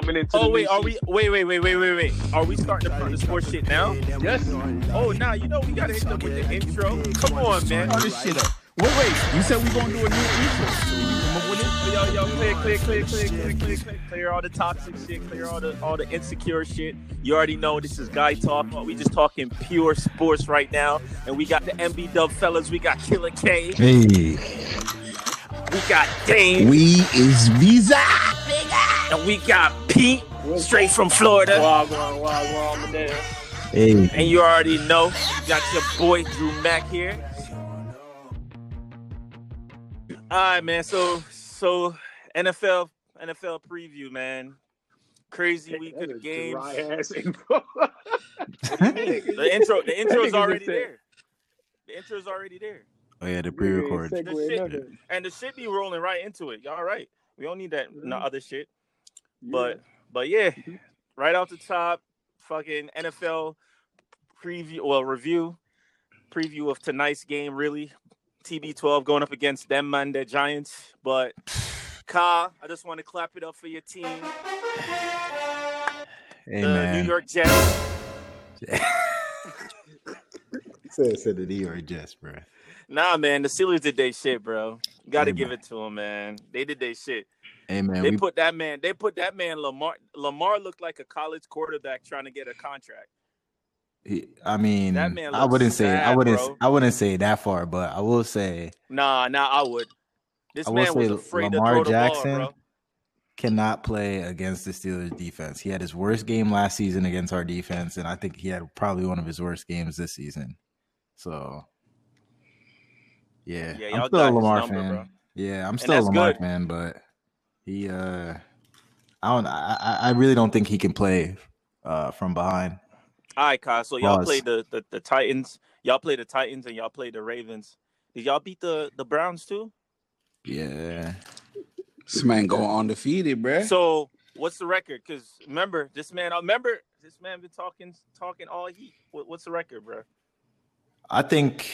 coming into. Oh the wait, are season. we? Wait, wait, wait, wait, wait, wait. Are we starting the, the sports shit now? Yes. Oh, nah. You know we gotta hit them with the intro. Come on, man. All this shit up. Wait, wait. You said we gonna do a new intro. Come up with it? Yo, yo, clear, clear, clear, clear, clear, clear, clear, clear all the toxic shit, clear all the all the insecure shit. You already know this is guy talk. We just talking pure sports right now, and we got the MB Dub fellas. We got Killer K. Hey, We got Dame, we is Visa. And we got Pete, straight from Florida. Wild, wild, wild, wild. Hey, And you already know, you got your boy Drew Mack here. All right, man. So, so NFL NFL preview, man. Crazy week of That the is games. dry. The intro, the intro's Nigga already there. The intro's already there, oh yeah, the pre-record. The shit- and the shit be rolling right into it. Y'all right? We don't need that no Mhm. other shit. But but yeah, mm-hmm. right off the top, fucking NFL preview well review preview of tonight's game. Really, TB12 going up against them man, the Giants. But Ka, I just want to clap it up for your team, Hey the man. New York Jets. said said the New York Jets, bro. Nah, man, the Steelers did their shit, bro. Got to Hey, give man. it to them, man. They did their shit. Hey man, They we, put that man. They put that man Lamar. Lamar looked like a college quarterback trying to get a contract. he- I mean, That man I wouldn't say I wouldn't bro. I wouldn't say that far, but I will say Nah, nah, I would. This I man was afraid Lamar to Jackson ball, cannot play against the Steelers defense. He had his worst game last season against our defense, and I think he had probably one of his worst games this season. So, yeah, Yeah, I'm still a Lamar number, fan. bro. Yeah, I'm still a Lamar good. fan, but he, uh, I don't, I, I I really don't think he can play uh, from behind. All right, Kyle. So y'all Pause. played the, the the Titans. Y'all played the Titans and y'all played the Ravens. Did y'all beat the the Browns too? Yeah, This man go undefeated, bruh. So what's the record? Because remember, this man. I remember this man been talking talking all heat. What, what's the record, bro? I think,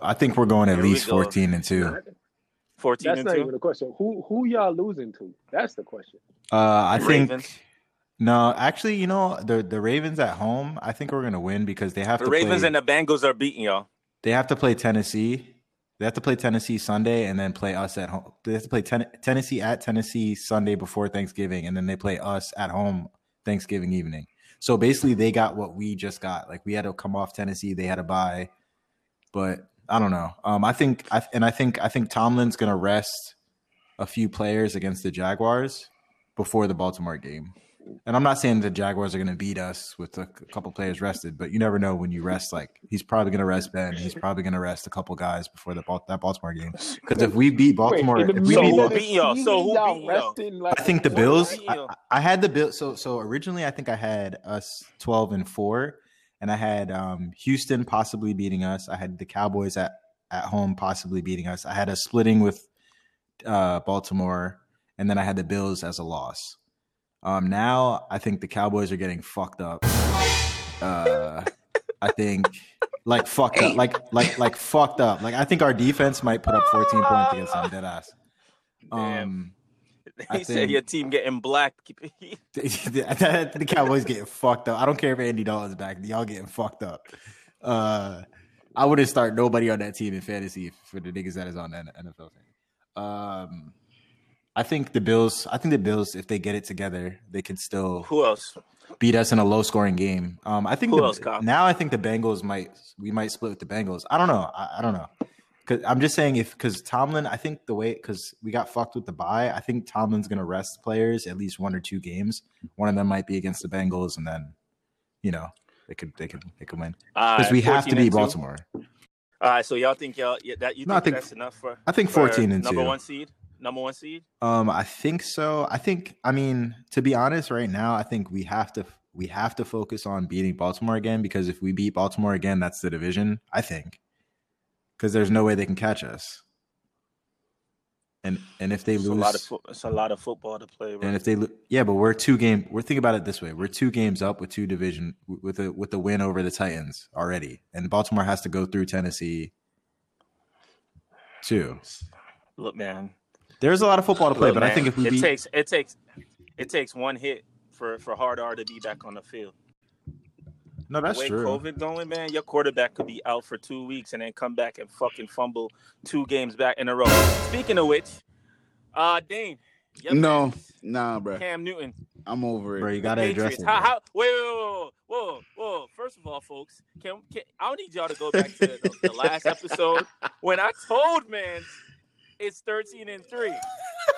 I think we're going at Here least go. fourteen and two. Fourteen That's and not two. even the question. Who who y'all losing to? That's the question. Uh, I think. Ravens. No, actually, you know the the Ravens at home. I think we're gonna win because they have The to Ravens play. and the Bengals are beating y'all. they have to play Tennessee. They have to play Tennessee Sunday and then play us at home. They have to play ten- Tennessee at Tennessee Sunday before Thanksgiving, and then they play us at home Thanksgiving evening. So basically, they got what we just got. Like we had to come off Tennessee. They had to buy, but I don't know. Um, I think, I, and I think, I think Tomlin's gonna rest a few players against the Jaguars before the Baltimore game. And I'm not saying the Jaguars are going to beat us with a couple players rested, but you never know when you rest. Like he's probably going to rest Ben. He's probably going to rest a couple guys before the that Baltimore game. Because if we beat Baltimore, Wait, if we So beat, who beat y'all? So season, who y'all beat y'all? resting like I think the? Bills. I. I had the Bills. So so originally, I think I had us 12 and four, and I had um, Houston possibly beating us. I had the Cowboys at at home possibly beating us. I had a splitting with uh, Baltimore, and then I had the Bills as a loss. Um, now I think the Cowboys are getting fucked up. Uh, I think like fucked up, like like like fucked up. Like I think our defense might put up 14 points against them. Dead ass. Damn. Um, I He said think- your team getting black. the, the Cowboys getting fucked up. I don't care if Andy Dalton's back. Y'all getting fucked up. Uh, I wouldn't start nobody on that team in fantasy for the niggas that is on that NFL team. Um, I think the Bills. I think the Bills, if they get it together, they can still Who else? beat us in a low scoring game. Um, I think Who the, else, Kyle? now I think the Bengals might we might split with the Bengals. I don't know. I, I don't know. Cause I'm just saying if because Tomlin, I think the way because we got fucked with the bye, I think Tomlin's gonna rest players at least one or two games. One of them might be against the Bengals, and then you know they could they could they could win because right, we have to 14 beat. Baltimore. All right, so y'all think y'all yeah, that you No, I think, think- that's enough for I think 14 and number two. one seed, number one seed. Um, I think so. I think I mean to be honest, right now, I think we have to we have to focus on beating Baltimore again because if we beat Baltimore again, that's the division. I think because there's no way they can catch us. And and if they It's a lose, lot of fo- it's a lot of football to play. Bro. and if they lo- yeah, but we're two game. We're thinking about it this way: we're two games up with two division with a with the win over the Titans already, and Baltimore has to go through Tennessee too. Look, man, There's a lot of football to play, Look, but I think if we it beat takes it takes it takes one hit for for hard R to be back on the field. No, that's the way true. COVID going, man, your quarterback could be out for two weeks and then come back and fucking fumble two games back in a row. Speaking of which, uh, Dane, No, man's nah, bro. Cam Newton, I'm over it. Bro, you gotta address Patriots. it. How, bro. how, wait, wait, wait, whoa, whoa, whoa. First of all, folks, can, can I don't need y'all to go back to the, the last episode when I told man it's 13 and 3.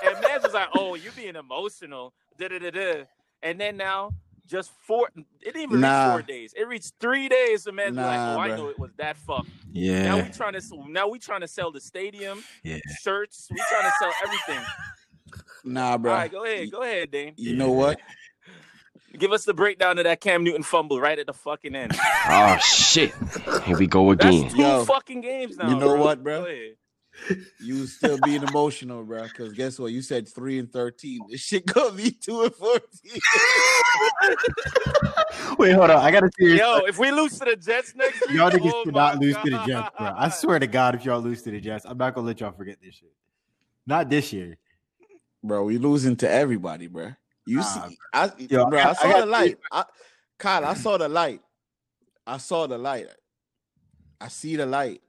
And man was like, oh, you're being emotional. Da da da da. And then now, just four, it didn't even Nah. reach four days. It reached three days. And man's like, Nah, oh, I bruh. know it was that fucked. Yeah. Now we trying to now we trying to sell the stadium, yeah. shirts. We trying to sell everything. Nah, bro. All right, go ahead, go ahead, Dane. You know what? Give us the breakdown of that Cam Newton fumble right at the fucking end. Oh shit! Here we go That's again. two Yo, fucking games now. you know bro. what, bro? Go ahead. You still being emotional, bro. Because guess what? You said three and thirteen. This shit gonna be two and fourteen. Wait, hold on. I gotta see. your- Yo, if we lose to the Jets next week, Y'all niggas oh cannot my lose to the Jets, bro. I swear to God, if y'all lose to the Jets, I'm not gonna let y'all forget this shit. Not this year. bro, we losing to everybody, bro. You Nah, see, I, yo, bro, I- I, I saw got- the light. I, Kyle, I saw the light. I saw the light. I see the light.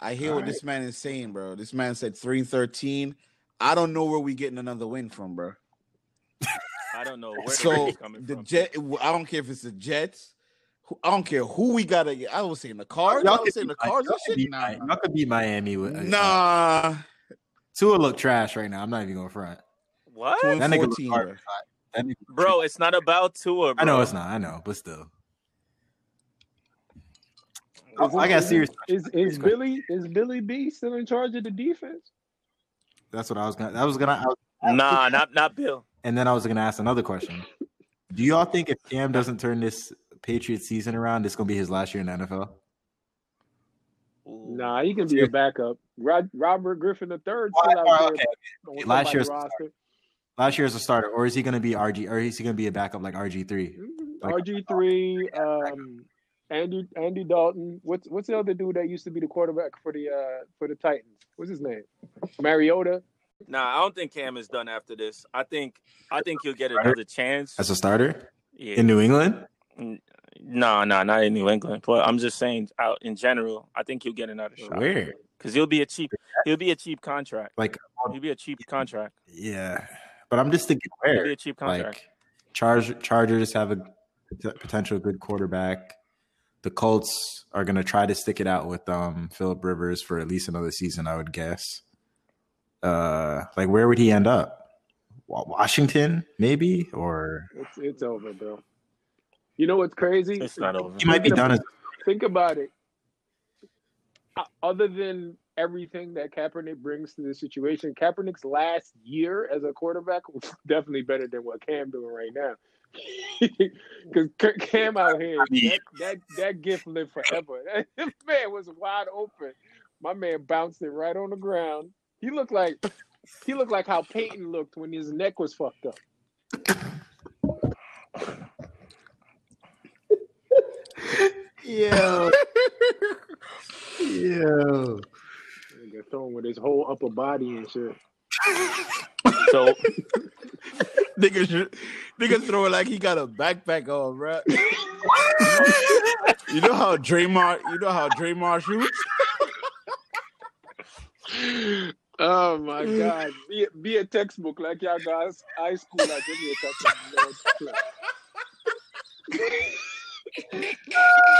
I hear what Alright. this man is saying, bro. This man said three and thirteen. I don't know where we getting another win from, bro. I don't know where the so wind's coming the from. jet. I don't care if it's the Jets. I don't care who we gotta get. I was saying the cards. I Y'all was could saying the beat, cards. y'all and could shit. beat, Nah, Mi- y'all could beat Miami with. Uh, nah. Tua look trash right now. I'm not even going front. What, Two and That nigga look 14, hard. bro. That nigga- bro? It's not about Tua. Bro. I know it's not. I know, but still. Is I got serious. Is Serious is. Billy is Billy B still in charge of the defense? That's what I was gonna. I was gonna. I was- Nah, not not Bill. and then I was gonna ask another question. Do y'all think if Cam doesn't turn this Patriot season around, it's gonna be his last year in the NFL? Nah, he can be a backup. Rod, Robert Griffin III still Why- out why- there okay. Last year's- roster. Last year as a starter, or is he gonna be RG, or is he gonna be a backup like RG three? Like- RG three, um, Andy Andy Dalton. What's what's the other dude that used to be the quarterback for the uh for the Titans? What's his name? Mariota. Nah, I don't think Cam is done after this. I think I think he'll get another chance. As a starter Yeah. in New England? No, no, not in New England. But I'm just saying, out in general, I think he'll get another shot Where? because he'll be a cheap. He'll be a cheap contract. Like, He'll be a cheap contract. yeah. But I'm just thinking He'll be where. a cheap contract. Like, Charge Chargers have a potential good quarterback. The Colts are gonna try to stick it out with um Philip Rivers for at least another season, I would guess. Uh, like where would he end up? Washington, maybe, or It's it's over, bro. You know what's crazy? it's not over. he might be done. As, Think about it. Other than everything that Kaepernick brings to the situation, Kaepernick's last year as a quarterback was definitely better than what Cam doing right now. Because Cam out here, that, that that gift lived forever. That man was wide open. My man bounced it right on the ground. He looked like he looked like how Peyton looked when his neck was fucked up. yeah, yeah. Nigga throwing with his whole upper body and shit. So nigga, should- nigga throw it like he got a backpack on, bro. you know how Draymond, you know how Draymond shoots. Oh my god. Be a, be a textbook like y'all guys high school like give me a textbook.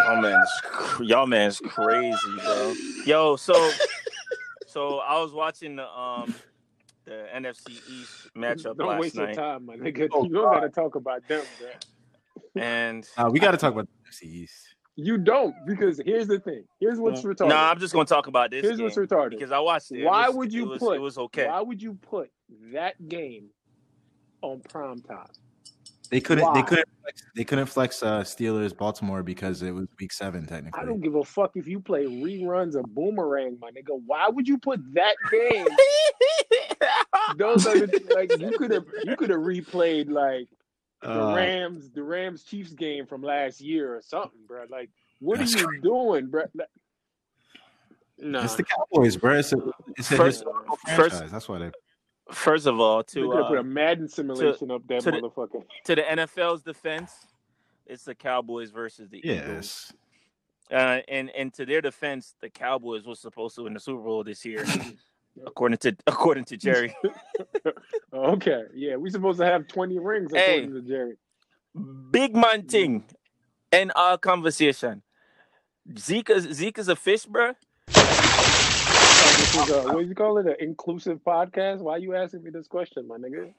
y'all man's cr- y'all man's crazy, bro. Yo, so so I was watching the um the NFC East matchup Don't last waste your time, my nigga. Oh, you don't gotta talk about them, bro. and Uh, we got to talk about the NFC East. You don't, because here's the thing. Here's what's retarded. no, I'm just gonna talk about this here's game what's retarded. because I watched it. It Why was- would you it was, put It was okay. Why would you put that game on prime time? They couldn't. They couldn't. Flex, they couldn't flex uh, Steelers Baltimore because it was Week Seven technically. I don't give a fuck if you play reruns of Boomerang, my nigga. Why would you put that game? Those are the like you could have you could have replayed like the Uh, Rams, the Rams Chiefs game from last year or something, bro. Like, what are That's you doing, bro? Like, no, It's the Cowboys, bro. It's a, it's a First- historical first- franchise. That's why they. First of all, They to could have put a uh, Madden simulation up that to the- motherfucker. to the NFL's defense, it's the Cowboys versus the Eagles. Uh, and and to their defense, the Cowboys was supposed to win the Super Bowl this year, according to according to Jerry. Okay, yeah, we supposed to have twenty rings Hey. according to Jerry. Big man thing, in our conversation. Zeke is Zeke is a fish, bruh. This is a, what do you call it? An inclusive podcast? Why are you asking me this question, my nigga?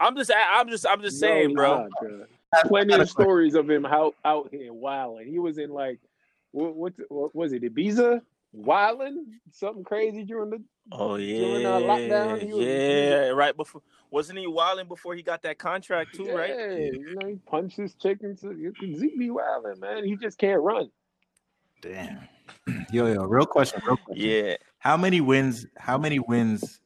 I'm just I'm just I'm just saying, No, bro. not, bro. Plenty of stories of him out out here wilding. He was in like what what, what was it? Ibiza wilding something crazy during the Oh During yeah, our lockdown, he was- yeah, right before wasn't he wilding before he got that contract too, yeah, right? You know, he punched his chicken. To, Zeke be wilding, man. He just can't run. Damn. Yo, yo, real question, real question. Yeah, How many wins? How many wins,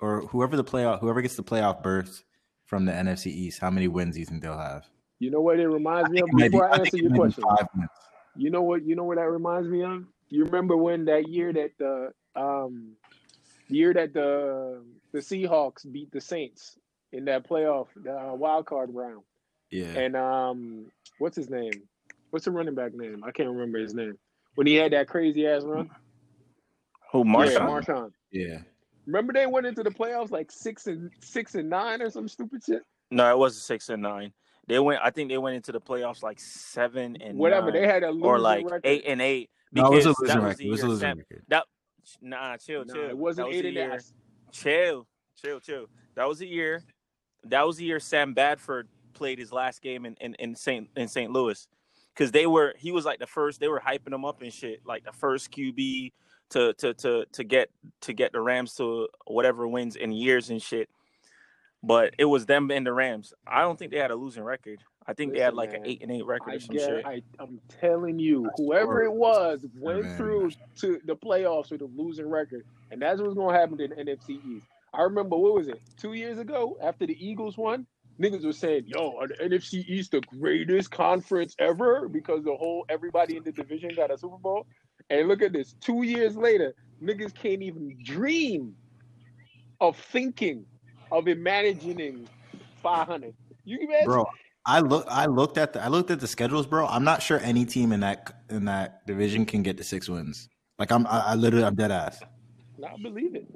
or whoever the playoff, whoever gets the playoff berth from the NFC East, how many wins do you think they'll have? You know what it reminds me of? It might be- Before I think answer your might be question, Five wins. you know what? You know what that reminds me of? You remember when that year that the um the year that the the Seahawks beat the Saints in that playoff the uh, wild card round, Yeah. and um what's his name? What's the running back name? I can't remember his name. When he had that crazy ass run, who yeah, Marshawn? Marshawn. Yeah. Remember they went into the playoffs like six and six and nine or some stupid shit. No, it wasn't six and nine. They went. I think they went into the playoffs like seven and Whatever nine, they had a losing or like record. eight and eight. No, it was a because losing that was record. It was a year losing Sam- record. That nah, chill, Nah, chill. it wasn't was eight and year. nine. Chill, chill, chill. That was a year. That was the year Sam Bradford played his last game in in, in Saint in St. Louis, because they were he was like the first. They were hyping him up and shit, like the first QB to to to to get to get the Rams to whatever wins in years and shit. But it was them and the Rams. I don't think they had a losing record. I think they had Listen, like an eight and eight record I or some get, shit. I, I'm telling you, whoever it was went Man. through to the playoffs with a losing record, and that's what's gonna happen to the NFC East. I remember what was it two years ago after the Eagles won, niggas were saying, "Yo, are the NFC East the greatest conference ever?" Because the whole everybody in the division got a Super Bowl. And look at this, two years later, niggas can't even dream of thinking of imagining 500. You imagine? Bro, I look I looked at the I looked at the schedules, bro. I'm not sure any team in that in that division can get to six wins. Like I'm I, I literally I'm dead ass. I believe it.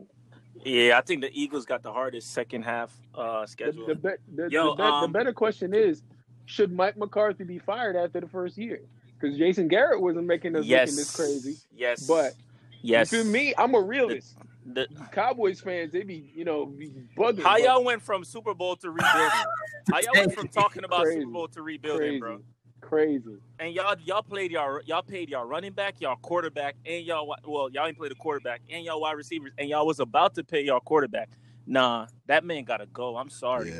Yeah, I think the Eagles got the hardest second half uh schedule. the, be- the, Yo, the, um, the better question is, should Mike McCarthy be fired after the first year? Because Jason Garrett wasn't making us yes, looking this crazy. Yes, But yes. you feel me? I'm a realist. The- Cowboys fans, they be, you know, be bugging. how but y'all went from Super Bowl to rebuilding? how y'all went from talking about Crazy. Super Bowl to rebuilding, crazy, bro? crazy. And y'all y'all played y'all y'all paid y'all running back, y'all quarterback, and y'all well y'all ain't played a quarterback and y'all wide receivers, and y'all was about to pay y'all quarterback. Nah, that man gotta go. I'm sorry.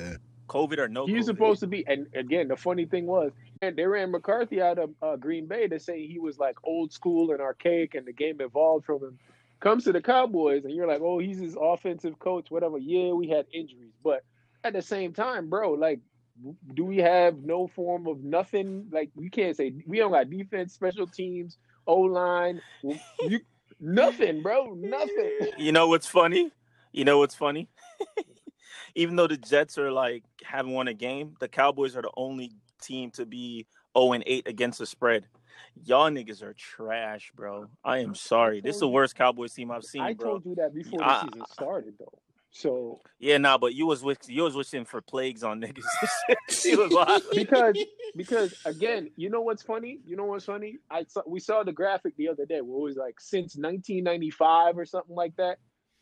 COVID or no. He was COVID. supposed to be, and again, the funny thing was, and they ran McCarthy out of uh, Green Bay to say he was like old school and archaic, and the game evolved from him. Comes to the Cowboys, and you're like, oh, he's his offensive coach, whatever. Yeah, we had injuries, but at the same time, bro, like, do we have no form of nothing? Like, we can't say we don't got defense, special teams, O line, you nothing, bro, nothing. You know what's funny? You know what's funny? Even though the Jets are like haven't won a game, the Cowboys are the only team to be 0 and 8 against the spread. Y'all niggas are trash, bro. I am sorry. This is the worst Cowboys team I've seen, I bro. told you that before the season started, though. So Yeah, nah, but you was with you was wishing for plagues on niggas. she was wild. because because again, you know what's funny? You know what's funny? I saw, we saw the graphic the other day where it was like since 1995 or something like that.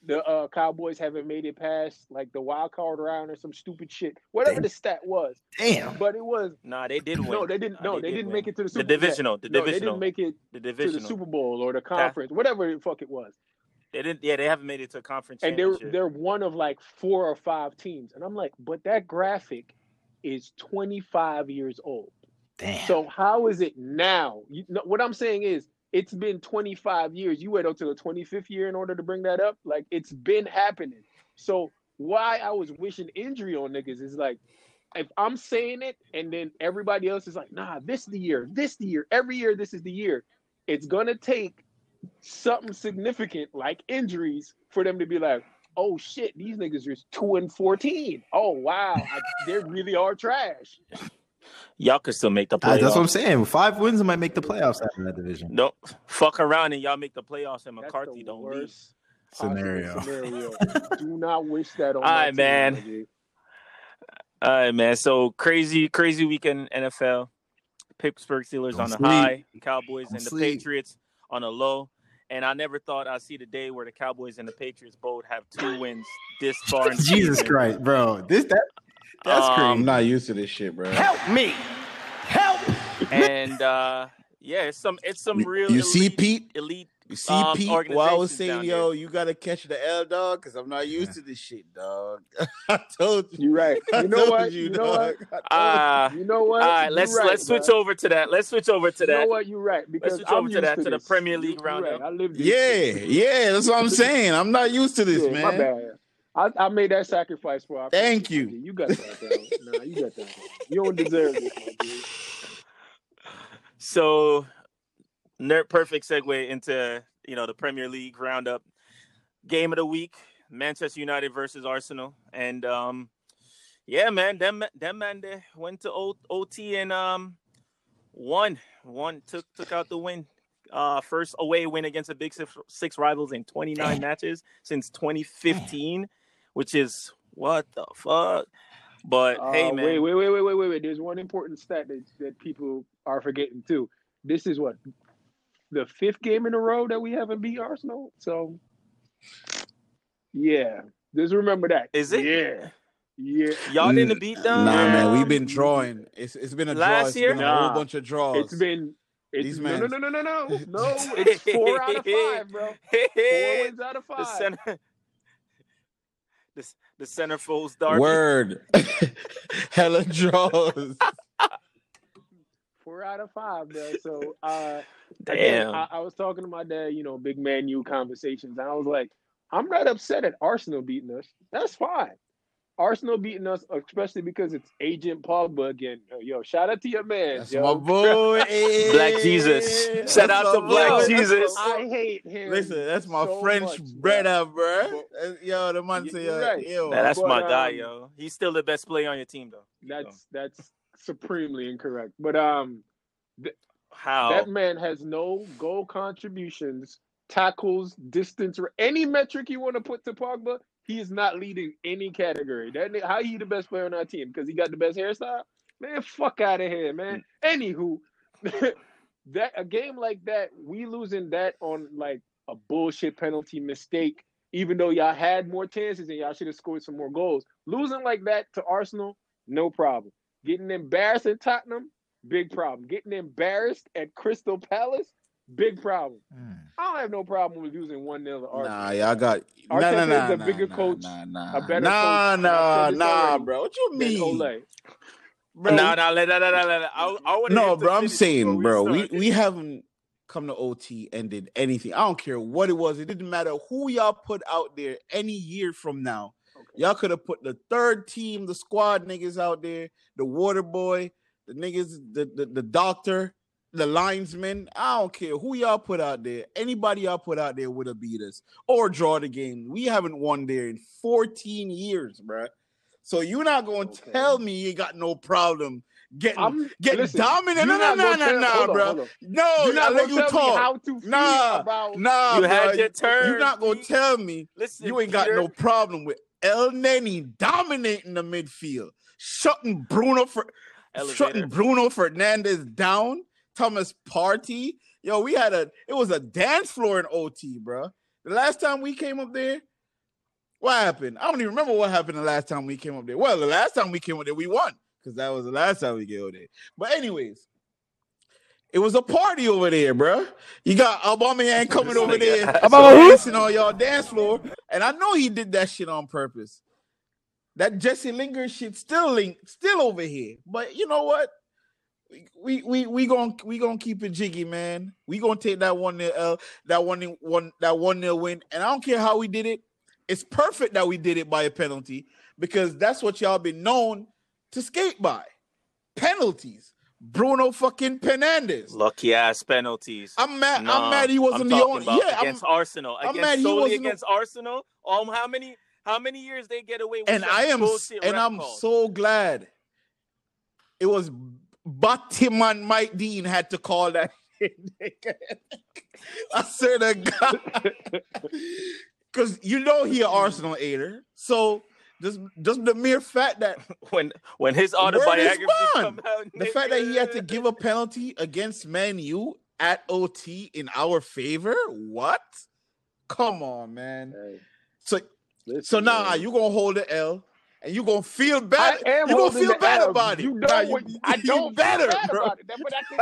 The uh, Cowboys haven't made it past like the wild card round or some stupid shit, whatever Damn. the stat was. Damn. But it was Nah, they did win. no, they didn't. Nah, No, they, did didn't win. make it to the the Super Bowl. divisional. The No, they divisional. didn't make it the to the. Super Bowl or the conference, whatever the fuck it was. They didn't. Yeah, they haven't made it to a conference. and they're they're one of like four or five teams and i'm like but that graphic is 25 years old Damn. so how is it now you know, what i'm saying is it's been 25 years you wait until the 25th year in order to bring that up like it's been happening so why i was wishing injury on niggas is like if i'm saying it and then everybody else is like nah this the year this the year every year this is the year it's gonna take something significant like injuries for them to be like, oh shit, these niggas are two and fourteen. Oh wow, I, they really are trash. Y'all could still make the playoffs. that's what I'm saying. Five wins might make the playoffs out of that division. Don't fuck around and y'all make the playoffs and That's McCarthy the don't leave. worst possible Scenario. scenario. Do not wish that on. All right, team, man. my All right, man. So crazy, crazy weekend NFL. Pittsburgh Steelers Don't on the sleep. high, Cowboys Don't and the sleep. Patriots on a low. And I never thought I'd see the day where the Cowboys and the Patriots both have two wins this far Jesus season. Christ, bro. This that that's Um, I'm not used to this shit, bro. Help me! Help! And uh yeah, it's some it's some real you see, Pete? elite You see, Um, Pete, what I was saying, down yo, you gotta catch the L dog, because I'm not used to this shit, dog. I told you. You right. You know what? You, You know what? dog. I uh You know what? all right, You let's right, let's switch over to that. Let's switch over to that. You know what? You're right because switch I'm over to that, to the. Premier League you roundup. right. I lived you. this Yeah, shit. yeah, that's what I'm saying. I'm not used to this, Yeah, man. My bad. I, I made that sacrifice for our Thank you. my You got that, bro. Nah, you got that. You don't deserve it, my dude. So, nerd perfect segue into you know the Premier League roundup. Game of the week: Manchester United versus Arsenal, and um, yeah, man, them them man they went to o- OT and um, won, won took took out the win. Uh, first away win against the big six, six rivals in 29 matches since 2015, which is what the fuck. But Uh, hey, man, Wait, wait, wait, wait, wait, wait, wait. There's one important stat that, that people are forgetting too. This is what the fifth game in a row that we haven't beat Arsenal. So, yeah, just remember that. Is it? Yeah, yeah. y'all didn't beat them. Nah, man, we've Um, been drawing. It's it's been a draw. Last It's year? been a Nah. whole bunch of draws. It's been. It's, These no, no, no, no, no, no, no. It's four out of five, bro. Four wins out of the five. center, the, the centerfolds derby. word. Hella draws. Four out of five, bro. So, uh, Damn. I, I was talking to my dad, you know, big man U conversations, and I was like, I'm not upset at Arsenal beating us. That's fine. Arsenal beating us, especially because it's Agent Pogba again. Yo, Yo, shout out to your man. That's yo. my boy. Black Jesus. That's Shout out to Black boy. Jesus. I hate him. Listen, that's my so French much, bro. brother, bro. But- Yo, the man You- say, you're uh, right. yo, Nah, that's But, my guy, um, yo. He's still the best player on your team, though. That's that's supremely incorrect. But um, How? that man has no goal contributions, tackles, distance, or any metric you want to put to Pogba. He is not leading any category. That ni- how he the best player on our team because he got the best hairstyle. Man, fuck out of here, man. Mm. Anywho, that a game like that, we losing that on like a bullshit penalty mistake. Even though y'all had more chances and y'all should have scored some more goals, losing like that to Arsenal, no problem. Getting embarrassed at Tottenham, big problem. Getting embarrassed at Crystal Palace, big problem. Hmm. I don't have no problem with losing one 0 to Arsenal. Nah, y'all got nah, Arteta nah, is nah, a nah, bigger nah, coach, nah, nah, a better nah, coach, and I've nah, said this nah, already, bro. What you than mean, Ole. bro? no, no, let, let, let, let, let, I, I wanna no, hear bro. the I'm finish saying, before bro, we start. we haven't come to OT and did anything. I don't care what it was. It didn't matter who y'all put out there. Any year from now, Okay. y'all could have put the third team, the squad niggas out there, the water boy, the niggas, the the, the doctor, the linesmen. I don't care who y'all put out there. Anybody y'all put out there would have beat us or draw the game. We haven't won there in 14 years, bro. So you're not gonna Okay. tell me you got no problem getting I'm getting listen, dominant. No, no, no, no, tell- no, bro. hold on. No, You're I not let gonna you tell me talk. how to feel Nah, about Nah, You bro. had your turn. You're not gonna tell me Listen, you ain't got Peter. no problem with Elneny dominating the midfield, shutting Bruno for Elevator. shutting Bruno Fernandes down. Thomas Partey, yo, we had a it was a dance floor in OT, bro. The last time we came up there, what happened? I don't even remember what happened the last time we came up there. Well, the last time we came up there, we won because that was the last time we came up there. But anyways, it was a party over there, bro. You got Aubameyang coming over nigga there, has- About who? dancing on y'all dance floor, and I know he did that shit on purpose. That Jesse Lingard shit still link, still over here. But you know what? We we we gonna we gonna keep it jiggy, man. We gonna take that one nil L, that one one that one nil win, and I don't care how we did it. It's perfect that we did it by a penalty because that's what y'all been known to skate by. Penalties. Bruno fucking Penandes. Lucky ass penalties. I'm mad. Nah, I'm mad he wasn't I'm the only. Yeah, I'm, against Arsenal. I'm against mad he solely wasn't against Arsenal. Um, how many How many years they get away with and I am and I'm calls? so glad it was Batman Mike Dean had to call that. I swear to God, because you know he an Arsenal hater. So just just the mere fact that when when his autobiography come out, the fact that he had to give a penalty against Man U at OT in our favor, what? Come on, man. Hey, So listen, so now man. you gonna hold the L and you're gonna feel bad. I am You gonna feel the bad L. about it. You Nah, don't. you- want- I you don't better, feel bad bro. about it. That, but that's the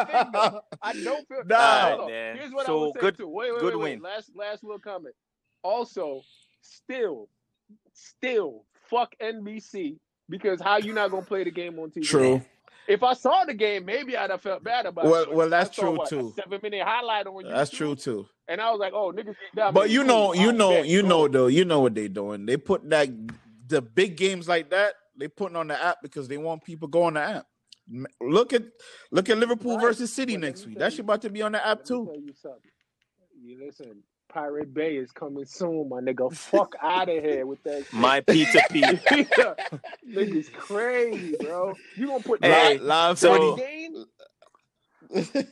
thing. I don't feel. Nah. Hold man. Here's what I So, would say good- too. Wait, wait, good wait, wait. win. Last, last little comment. Also, still, still, fuck NBC because how you not gonna play the game on TV? True. If I saw the game, maybe I'd have felt bad about Well- it. but well, that's I saw, true, what, too. A seven minute highlight on That's true too. And I was like, oh, niggas. But you know, you know, you know though, you know what they're doing. They put that the big games like that, they putting on the app because they want people go on the app. Look at look at Liverpool Right. versus City But let next week. tell That shit about to be on the app too. tell you something. You listen, Pirate Bay is coming soon, my nigga. Fuck out of here with that. shit. My Peter P. Niggas crazy, bro. You gonna put Hey, that live so- funny funny. game?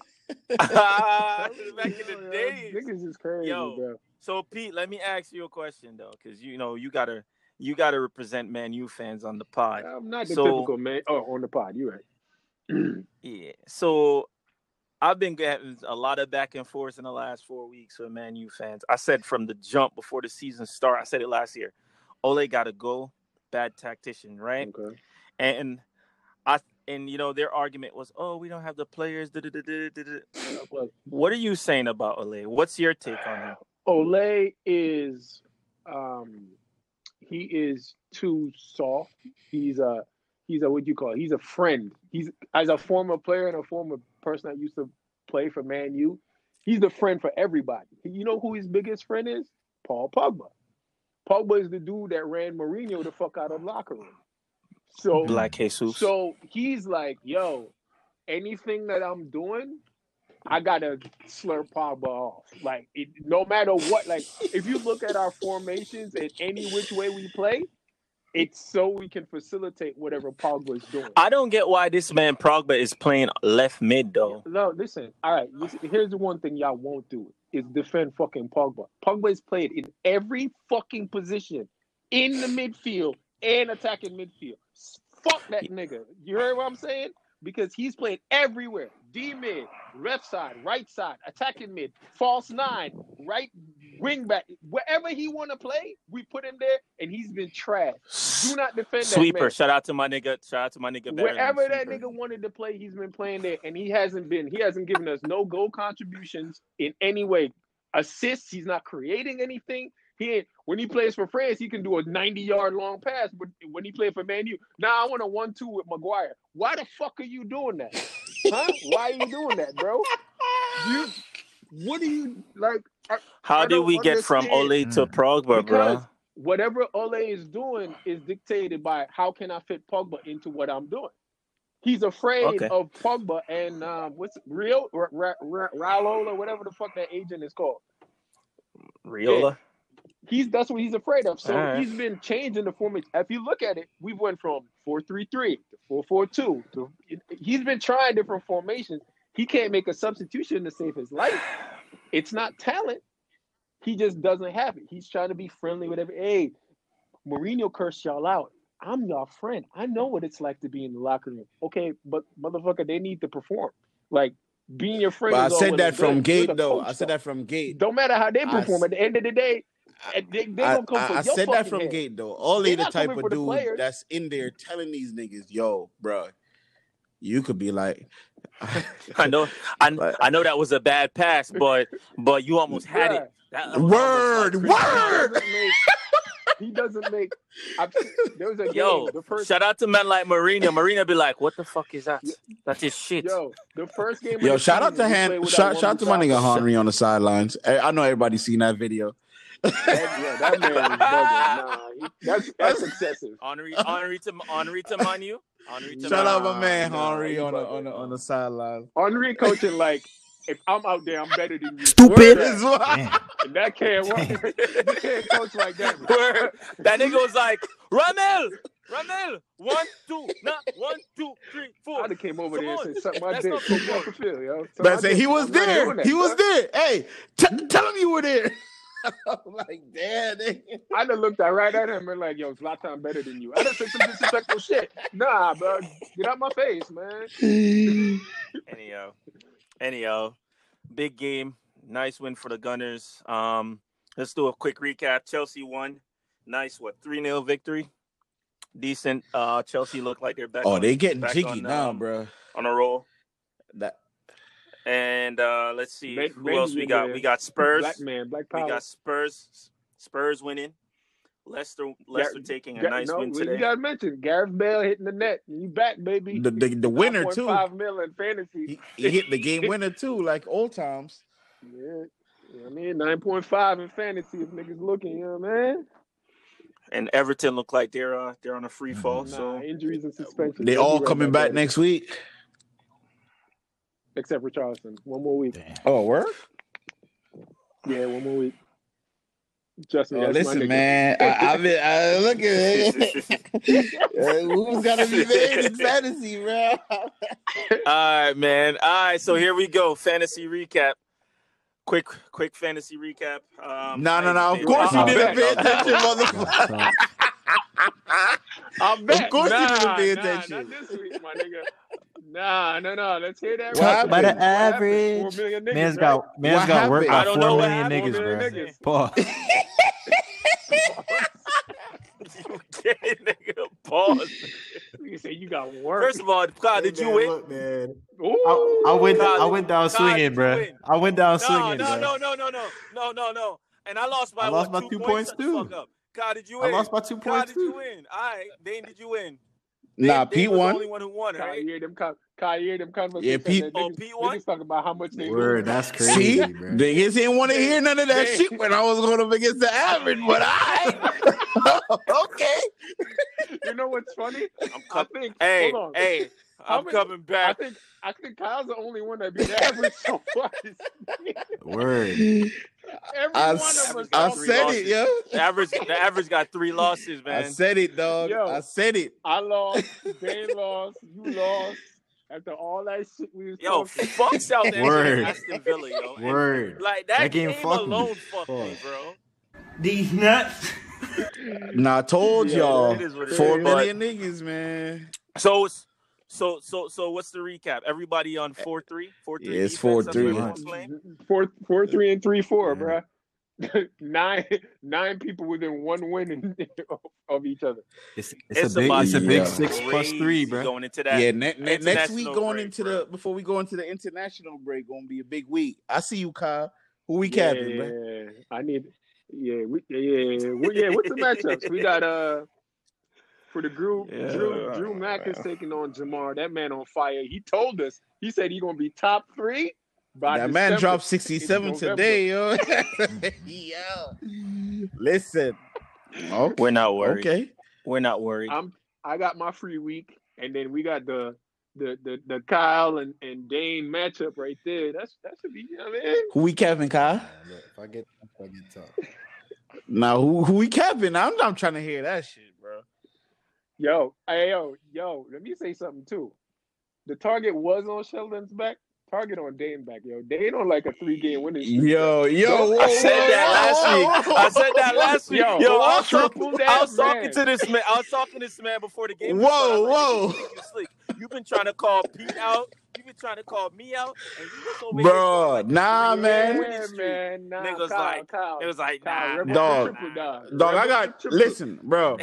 Back in the days. Niggas is crazy, Yo. bro. So Pete, let me ask you a question though, because you know you gotta you gotta represent Man U fans on the pod. I'm not the So- typical man. Oh, on the pod, you're right. Yeah. So I've been getting a lot of back and forth in the last four weeks with Man U fans. I said from the jump before the season start, I said it last year. Ole gotta go, bad tactician, right? Okay. And I and you know their argument was, oh, we don't have the players. da, da, da, da, da, da." Well, What are you saying about Ole? What's your take on him? Ole is um he is too soft. He's a he's a what do you call it? He's a friend. He's as a former player and a former person that used to play for Man U, he's the friend for everybody. You know who his biggest friend is? Paul Pogba. Pogba is the dude that ran Mourinho the fuck out of the locker room. So Black Jesus. so he's like, yo, anything that I'm doing, I gotta slurp Pogba off. Like, it, no matter what. Like, if you look at our formations and any which way we play, it's so we can facilitate whatever Pogba is doing. I don't get why this man Pogba is playing left mid though. No, listen. All right, listen, here's the one thing y'all won't do is defend fucking Pogba. Pogba is played in every fucking position in the midfield and attacking midfield. Fuck that nigga. You heard what I'm saying? Because he's played everywhere. D mid, left side, right side, attacking mid, false nine, right wing back. Wherever he want to play, we put him there, and he's been trash. Do not defend that Sweeper. man. Shout out to my nigga. Shout out to my nigga. Wherever that nigga wanted to play, he's been playing there, and he hasn't been. He hasn't given us no goal contributions in any way. Assists, he's not creating anything. He ain't, when he plays for France, he can do a 90 yard long pass. But when he played for Man U, now I want a one two with Maguire. Why the fuck are you doing that? Huh? Why are you doing that, bro? You, what do you like? I- How I did don't we get from. Ole to Mm. Pogba, Because bro? whatever Ole is doing is dictated by how can I fit Pogba into what I'm doing. He's afraid Okay. of Pogba and um, what's Rio Ra- Ra- Ra- Raul or whatever the fuck that agent is called. Raiola. He's that's what he's afraid of. So Alright. he's been changing the formation. If you look at it, we've went from four three three to four four two. To he's been trying different formations. He can't make a substitution to save his life. It's not talent. He just doesn't have it. He's trying to be friendly with every. Hey, Mourinho cursed y'all out. I'm your friend. I know what it's like to be in the locker room. Okay, but motherfucker, they need to perform. Like being your friend. But I is all said that from good. You're gate though. coach, I said though. that from gate. Don't matter how they perform. s- At the end of the day, they, they I, gonna come I- for I your said that from head. gate though. Ole the type of the dude players. that's in there telling these niggas, "Yo, bro, you could be like." I know, I, But- I know that was a bad pass, but but you almost had Bruh. it. That was almost Word, like- word. He doesn't make. He doesn't make I've, there was a Yo, game. The first shout out to men like Marina. Marina be like, "What the fuck is that? That's his shit." yo, the first game. Yo, shout out to season, Han. Shout, shout out to my nigga Mustafa. Henry on the sidelines. I, I know everybody's seen that video. That, yeah, that man is bugging. Nah, he, that's that's excessive. Henri, Henri to Henri to Manu. Henri to Shout out my man nah, Henry he on the on the on the sideline. Henri coaching like if I'm out there, I'm better than you. Stupid. Word that. And that can't work. you can't coach like that. bro. Word. That nigga was like, Ramel, Ramel, one, two, not one, two, three, four. I'd came over Come there on. and said, suck my That's dick. not Go football. off the field, yo. Suck Man, my say he was I'm there. that, He was son. there. Hey, t- tell him you were there. I'm like, damn. nigga. I'd have looked right at him and like, yo, Zlatan better than you. I'd have said some disrespectful shit. Nah, bro. Get out my face, man. Anyhow, anyhow, big game, nice win for the Gunners. Um, let's do a quick recap. Chelsea won, nice what three 0 victory, decent. Uh, Chelsea look like they're back. Oh, on, they getting back jiggy on, now, um, bro. on a roll. That And uh, let's see Ma- who else we got. the We got Spurs. Black man, black We got Spurs. Spurs winning. Leicester. Leicester taking a Ga- nice no, win today. You gotta mention Gareth Bale hitting the net. You back, baby. the the, the winner too. Five million fantasy. He, he hit the game winner too, like old times. Yeah. Yeah, I mean, 9.5 in fantasy if niggas looking, you know what I mean? and Everton look like they're uh, they're on a free fall. Nah, So injuries and suspension. They They'll be all right coming back there. next week. Except for Richarlison. One more week. Damn. Oh, work? Yeah, one more week. Trust me. Oh, that's my listen, nigga. man. I, I been I, look at it. Uh, Who's gotta be made in fantasy, bro? All right, man. All right, so here we go. Fantasy recap. Quick, quick fantasy recap. Um, No, no, no. Of course you didn't pay attention, motherfucker. I bet. course you nah, didn't pay nah, attention. Not this week, my nigga. Nah, no, no. Let's hear that. What right. happened? By the What average, Four million niggas, man's right? got man's What got work happened? by I don't four know what million niggas, bro. million niggas. Paul. you okay, nigga? Pause. You say you got work. First of all, God, did you win? Look, man. Ooh. I, I went. God, I went down God, swinging, bro. I went down No, swinging, no, no, no, no, no, no, no, no. And I lost by I lost what, by two, two points? points, too. fuck up. God, did you win? I lost by two God, points did you win? All right, Dane, did you win? Nah, Dane, Pete Dane was won. the only one who won, Kai right? hear them, con- Kai hear them conversations. Yeah, Pete- that Oh, niggas, Pete won? niggas talking about how much they Word, that's crazy, See, bro. niggas didn't want to hear none of that shit when I was going up against the average, but I okay. You know what's funny? I'm I com- think. hey, hold on. hey, How I'm many- coming I back. think I think Kyle's the only one that beat the average so far. Word. Every I, one of us. I got told me- three said losses. it, yo. The average, the average got three losses, man. I said it, dog. Yo. I said it. I lost. Dane lost. You lost. After all that shit we was Yo, talking. fuck Southampton Word. Aston Villa, yo. And, Word. Like that, That game game, fucked me. alone fucked me, Fuck. bro. These nuts. Nah, I told Yeah, y'all. it is what it Four is. million niggas, man. So, it's- so, so, so, what's the recap? Everybody on four three, four three. Yeah, it's defense? 4-3. what everyone's playing? Four, four, three, and three, four, Yeah. bruh. nine, nine people within one win in- of each other. It's, it's, a big. It's a big Yeah. six plus three, bro. Going into that, yeah, ne- ne- next week going break, into bro. the before we go into the international break, gonna be a big week. I see you, Kyle. Who we yeah, capping, bro? I need. Yeah, we, yeah, yeah, we, yeah. What's the matchups? We got uh for the group. Yeah. Drew oh, Drew Mack is taking on Jamar. That man on fire. He told us. He said he gonna be top three. By That man dropped 67 today, yo. yeah. Listen. Okay. We're not worried. Okay. We're not worried. I'm I got my free week, and then we got the the the, the Kyle and, and Dane matchup right there. That's that should be. You know what I mean? Who we capping, Kyle? If I get, if I get tough. Now who who we capping? I'm I'm trying to hear that shit, bro. Yo, hey, yo, yo. Let me say something too. The target was on Sheldon's back. Target on Dane back, yo. Dane on like a three game winning streak. Yo, yo, whoa, I said whoa, that last whoa, week. whoa, I said that last week. Yo, Yo, I was talking, I was talking to this man. I was talking to this man before the game. Whoa, started. I was whoa. like, "You think you slick. You've been trying to call Pete out. You've been trying to call me out, and you just over here Bro, like, nah, you man. winning Yeah, man. Nah, Niggas Kyle, like- Kyle, It was like, nah, rip nah, up Dog. triple, dog. Dog, I got triple. listen, bro.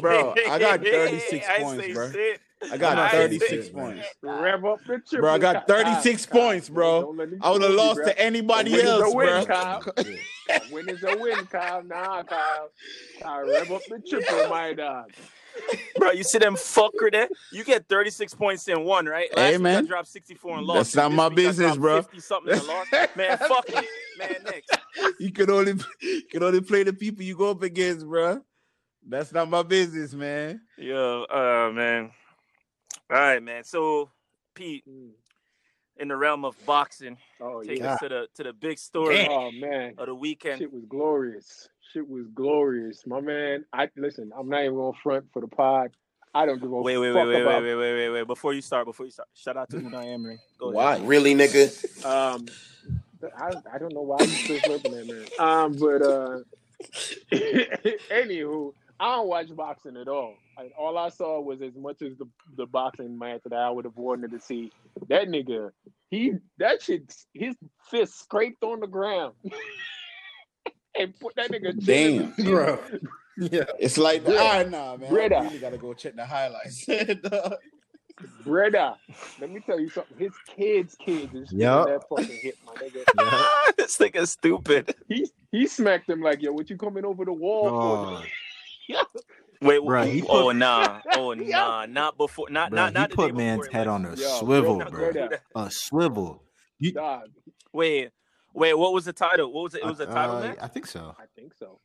Bro, I got 36 I points, bro. shit. I got 36 say- points. Rev up the triple. Bro, I got 36 Kyle, points, bro. Don't let him I would have lost bro. to anybody A win is a else, win, bro. Kyle. A win is a win, Kyle. Nah, Kyle. Kyle, rev up the triple, my dog. Bro, you see them fucker there? You get 36 points in one, right? Last Hey, week man. I dropped 64 and lost. That's not my business, bro. 50 something and lost. Man, fuck me. Man, next. You can only you can only play the people you go up against, bro. That's not my business, man. Yo, uh, man. All right, man. So, Pete, Mm. In the realm of boxing, Oh take yeah. us to the to the big story Oh man. of the weekend. Shit was glorious. Shit was glorious, my man. I listen. I'm not even going to front for the pod. I don't give a Wait, wait, fuck wait, wait, about. wait, wait, wait, wait. Before you start, before you start, shout out to Unai Emery. Go ahead. Why? Really, nigga? Um, I I don't know why I'm still flipping that man. Um, but uh, anywho, I don't watch boxing at all. Like, all I saw was as much as the the boxing match that I would have wanted to see. That nigga, he that shit, his fist scraped on the ground. And put that nigga Damn. bro. Yeah. It's like, Brother. ah, nah, man. Brother. I really gotta go check the highlights. Brother, let me tell you something. His kids' kids is feeling Yup. that fucking hit, my nigga. this nigga's stupid. He he smacked him like, yo, what you coming over the wall Oh, for? Wait, Bruh, he oh put- nah, oh Yo. nah, not before, not bro, not not he put man's before, head like- on a Yo, swivel, bro, bro. A swivel. You, Dog, Wait, wait, what was the title? What was it? It was a title uh, match. I think so. I think so.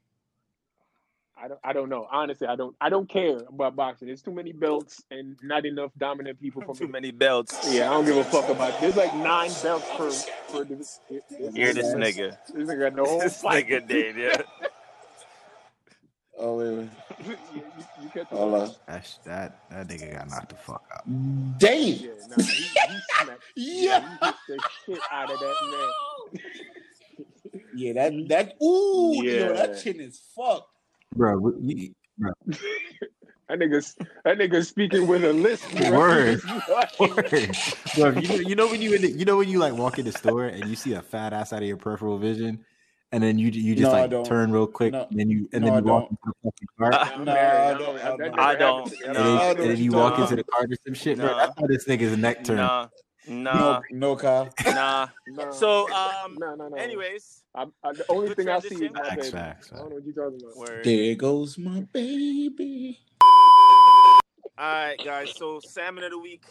I don't. I don't know. Honestly, I don't. I don't care about boxing. There's too many belts and not enough dominant people for Too me. many belts. Yeah, I don't give a fuck about. There's like nine belts per per. This, Hear this nigga. This nigga got the whole This fight. nigga did, yeah. oh, wait, wait. you, you, you catch the- Hold on. That that that nigga got knocked the fuck out. Damn. Yeah, nah, he, he smacked. Yeah. he hit the shit out of that man. Yeah, that that ooh, yo, that chin is fucked. Bro, we- you, bro, That nigga's that nigga speaking with a list. Word. bro, you know, you know when you in the, you know when you like walk in the store and you see a fat ass out of your peripheral vision, and then you you just No, like turn real quick, No. and then you and No, then I you walk don't. into the fucking cart, Uh, I'm I I don't- don't- I don't. never I don't. happened to me. and No. then, I and know then you you're walk into the cart or some shit, bro. Nah. That's how this nigga's neck turn. Nah, No, nah, no, Kyle. nah. No, So, um, no, no, no. anyways, I, I, the only Good thing I see is transition. my Facts, baby. facts, I don't know what you're talking about. word. There goes my baby. All right, guys. So, salmon of the week.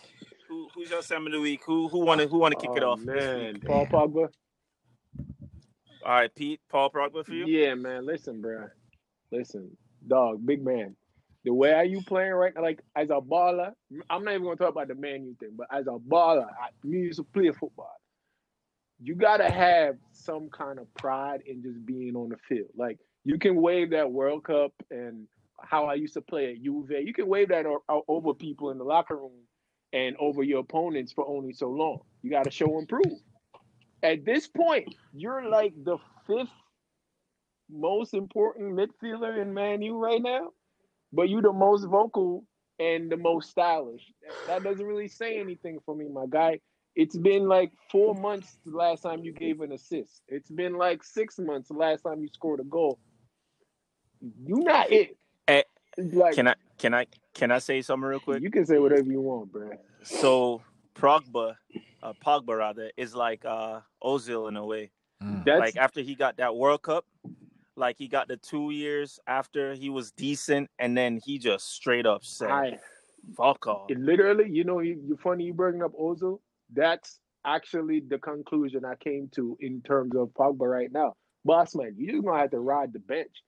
Who, who's your salmon of the week? Who who want to who want to kick it Oh, off? man. Paul Pogba. All right, Pete. Paul Pogba for you. Yeah, man. Listen, bro. Listen, dog, big man. The way are you playing right now, like as a baller, I'm not even gonna talk about the man you thing, but as a baller, I me used to play football. You gotta have some kind of pride in just being on the field. Like you can wave that World Cup and how I used to play at Juve. You can wave that over people in the locker room and over your opponents for only so long. You got to show and prove. At this point, you're like the fifth most important midfielder in Man U right now, but you're the most vocal and the most stylish. That doesn't really say anything for me, my guy. It's been like four months the last time you gave an assist. It's been like six months the last time you scored a goal. You're not it. Eh, like Can I can I can I say something real quick? you can say whatever you want, bro. So Pogba, uh, Pogba rather, is like uh Ozil in a way. Mm. Like after he got that World Cup, like he got the two years after he was decent, and then he just straight up said, I "Fuck off." it literally, you know, you, you funny you bringing up Ozil. That's actually the conclusion I came to in terms of Pogba right now. Boss man, you're gonna have to ride the bench.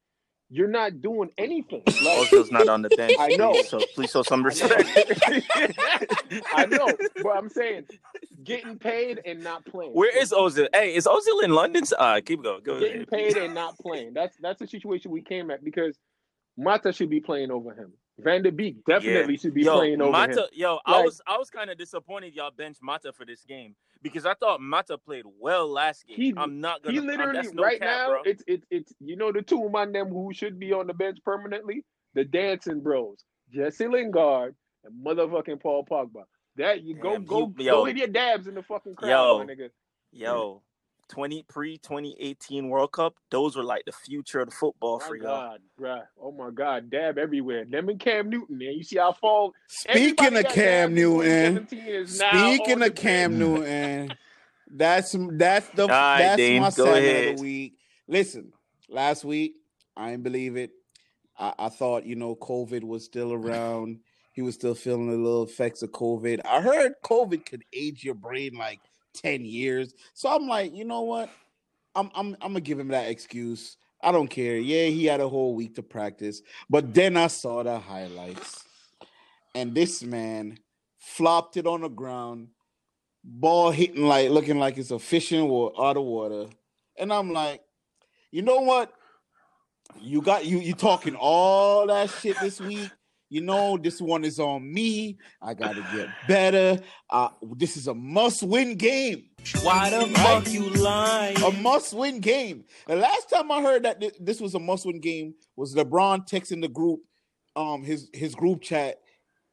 You're not doing anything. Like, Ozil's not on the bench. I know. Please, so please show some respect. I know, but I'm saying getting paid and not playing. Where is Ozil? Hey, is Ozil in London? Uh, keep going. Go getting ahead. paid and not playing? That's that's the situation we came at because Mata should be playing over him. Van de Beek definitely should be Yo, playing over Mata, him. yo, I was I was kind of disappointed y'all bench Mata for this game because I thought Mata played well last game. He- I'm not gonna. He literally that's no right now bro. it's it's it's you know the two man them who should be on the bench permanently, the dancing bros, Jesse Lingard and motherfucking Paul Pogba. That you go Damn, go go yo. hit your dabs in the fucking crowd, Yo. my nigga. Yo, 20 pre 2018 World Cup, those were like the future of the football My for y'all. God, bruh. Oh my God, dab everywhere. Them and Cam Newton, man. You see how fall. Speaking of Cam Newton, 2017 is now speaking of Cam. Newton, that's that's the right, that's Dane, my ahead. of the week. Listen, last week I didn't believe it. I, I thought you know COVID was still around. He was still feeling the little effects of COVID. I heard COVID could age your brain like ten years. So I'm like, you know what? I'm I'm I'm gonna give him that excuse. I don't care. Yeah, he had a whole week to practice, but then I saw the highlights, and this man flopped it on the ground, ball hitting like looking like it's a fishing or out of water. And I'm like, you know what? You got you you talking all that shit this week. You know, this one is on me. I gotta get better. Uh, this is a must-win game. Why the fuck you lying? A must-win game. The last time I heard that thi- this was a must-win game was LeBron texting the group, um, his his group chat,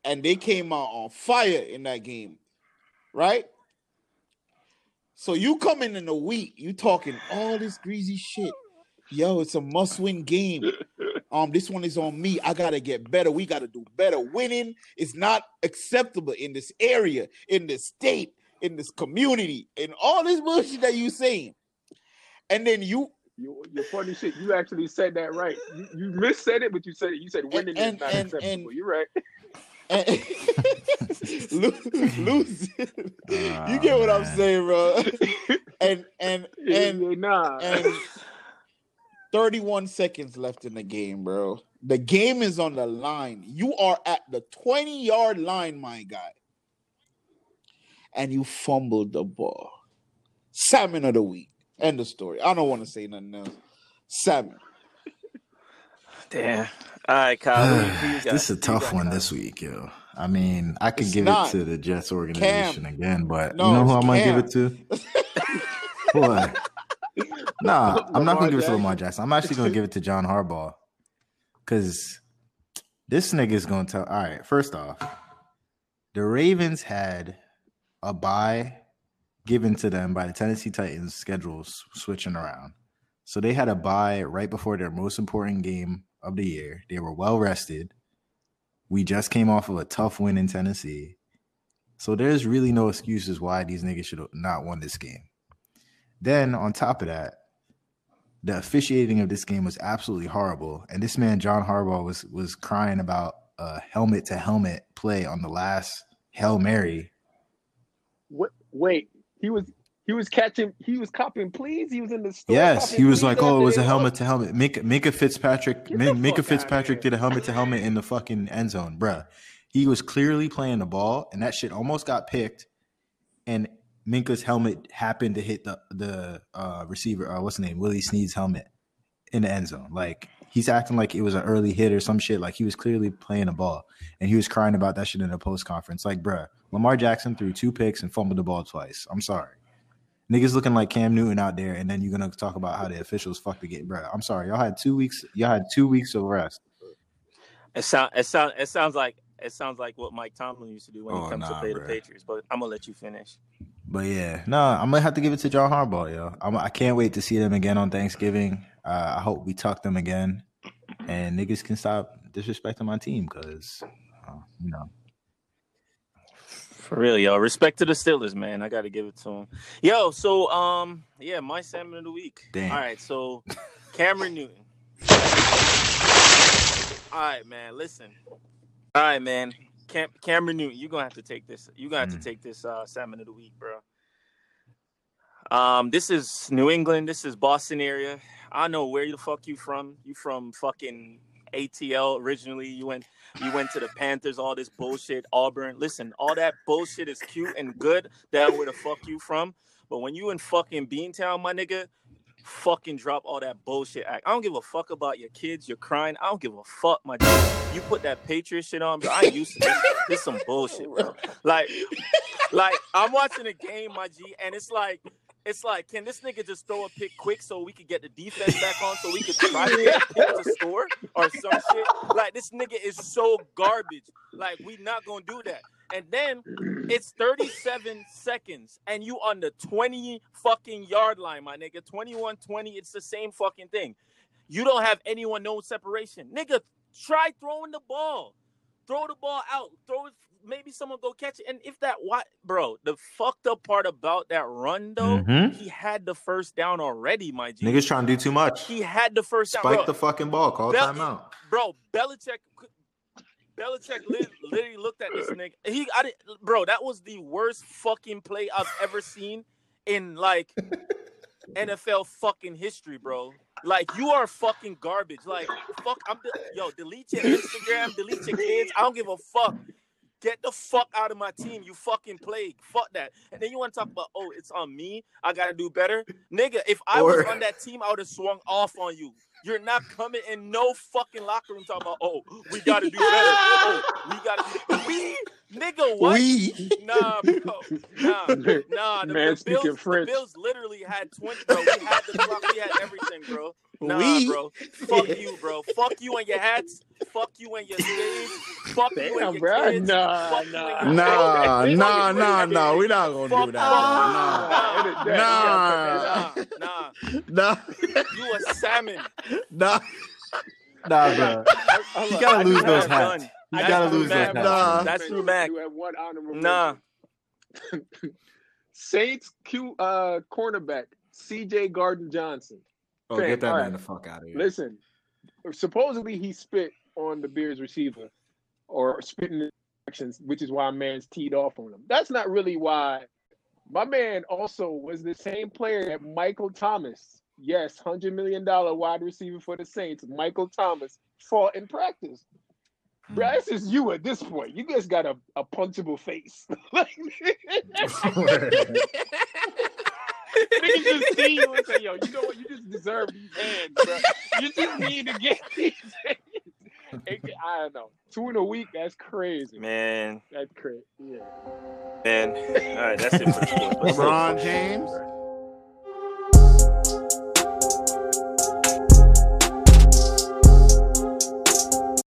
and they came out on fire in that game, right? So you come in in a week, you talking all this greasy shit. Yo, it's a must-win game. Um, this one is on me. I gotta get better. We gotta do better. Winning is not acceptable in this area, in this state, in this community, and all this bullshit that you saying. And then you You, you funny shit. You actually said that right. You, you missaid it, but you said it. You said winning and- is not and- acceptable. and- You're right. and lose, lose. you get what I'm saying, bro? And and and Yeah, nah. and 31 seconds left in the game, bro. The game is on the line. You are at the 20 yard line, my guy. And you fumbled the ball. Salmon of the week. End of story. I don't want to say nothing else. Salmon. Damn. All right, Kyle. who you- who you got? this is a tough one Kyle? this week, yo. I mean, I could It's give not. it to the Jets organization again, but No, you know who I'm gonna give it to? what? Nah, I'm not gonna give it to. Lamar Jackson. I'm actually gonna give it to John Harbaugh. Cause this nigga is gonna tell all right, first off, the Ravens had a bye given to them by the Tennessee Titans schedules switching around. So they had a bye right before their most important game of the year. They were well rested. We just came off of a tough win in Tennessee. So there's really no excuses why these niggas should have not won this game. Then on top of that, the officiating of this game was absolutely horrible. And this man, John Harbaugh, was was crying about a helmet to helmet play on the last Hail Mary. Wait, wait, he was he was catching he was copping please. He was in the store. Yes, he was like, "Oh, it was a helmet to helmet. Mika, Minkah Fitzpatrick, Get Mi- the Minkah Fitzpatrick did a helmet to helmet in the fucking end zone, bruh. He was clearly playing the ball, and that shit almost got picked. And Minkah's helmet happened to hit the the uh, receiver, uh, what's his name, Willie Snead's helmet in the end zone. Like he's acting like it was an early hit or some shit. Like he was clearly playing the ball, and he was crying about that shit in a post conference. Like, bruh, Lamar Jackson threw two picks and fumbled the ball twice. I'm sorry. Niggas looking like Cam Newton out there, and then you're gonna talk about how the officials fucked the game, bro. I'm sorry, y'all had two weeks. Y'all had two weeks of rest. It sound it sound it sounds like it sounds like what Mike Tomlin used to do when Oh, he comes to play bruh. the Patriots. But I'm gonna let you finish. But yeah, no, I'm gonna have to give it to John Harbaugh, yo. I'm, I can't wait to see them again on Thanksgiving. Uh, I hope we talk them again, and niggas can stop disrespecting my team, cause uh, you know. For real, yo. Respect to the Steelers, man. I got to give it to them. Yo, so um, yeah, my salmon of the week. Damn. All right, so Cameron Newton. All right, man. Listen. All right, man. Cam- Cameron Newton, you're gonna have to take this. You're gonna have Mm. to take this uh, salmon of the week, bro. Um, this is New England. This is Boston area. I know where the fuck you from. You from fucking ATL originally. You went you went to the Panthers, all this bullshit, Auburn. Listen, all that bullshit is cute and good. That where the fuck you from. But when you in fucking Beantown, my nigga, fucking drop all that bullshit act. I don't give a fuck about your kids, you're crying. I don't give a fuck, my dude. You put that Patriot shit on, bro. I used to this. This some bullshit, bro. Like, like I'm watching a game, my G, and it's like, it's like, can this nigga just throw a pick quick so we could get the defense back on so we could try to get pick to score or some shit? Like this nigga is so garbage. Like we not gonna do that. And then it's 37 seconds and you on the 20 fucking yard line, my nigga. 21 20, it's the same fucking thing. You don't have anyone no separation. Nigga, try throwing the ball. Throw the ball out. Throw it. Maybe someone go catch it. And if that what bro, the fucked up part about that run though, Mhm. he had the first down already, my G. Niggas trying to do too much. He had the first down. Spike the fucking ball. Call Bel- timeout. bro, Belichick Belichick literally looked at this nigga. He I didn't bro, that was the worst fucking play I've ever seen in like NFL fucking history, bro. Like you are fucking garbage. Like fuck, I'm de- yo delete your Instagram, delete your kids. I don't give a fuck. Get the fuck out of my team, you fucking plague. Fuck that. And then you want to talk about, oh, it's on me. I gotta do better, nigga. If I was on that team, I would have swung off on you. You're not coming in no fucking locker room talking about, oh, we gotta do better. Oh, we gotta do we, nigga. What? We. Nah, bro. Nah, nah. The, Man the speaking Bills, the French. Bills literally had 20, bro. We had the clock, we had everything, bro. Nah, We. bro. Fuck you, bro. Fuck you and your hats. Fuck you and your stage. Fuck you and your bro. kids. Nah, Fuck you nah. and your Nah, nah, nah, nah. We're not gonna Fuck do that. edit that. Nah. You gotta cut that out. Nah, nah. Nah, You a salmon. nah, Nah, bro. Hold You gotta lose those hats. Done. You gotta lose those hats. Nah. That's Drew Mack. You have one honorable Nah. Saints Q uh cornerback CJ Gardner-Johnson. Oh, Fam, get that man right. the fuck out of here. Listen, supposedly he spit on the Bears receiver or spit in the actions, which is why man's teed off on him. That's not really why. My man also was the same player that Michael Thomas, yes, hundred million dollar wide receiver for the Saints, Michael Thomas, fought in practice. Hmm. Bro, this is you at this point. You just got a, a punchable face. Like, Niggas just see you and say, yo, you know what? You just deserve these hands, bro. You just need to get these hands. It- I don't know. Two in a week, that's crazy. Man, That's crazy. Yeah. man. All right, that's it for the sports. LeBron James.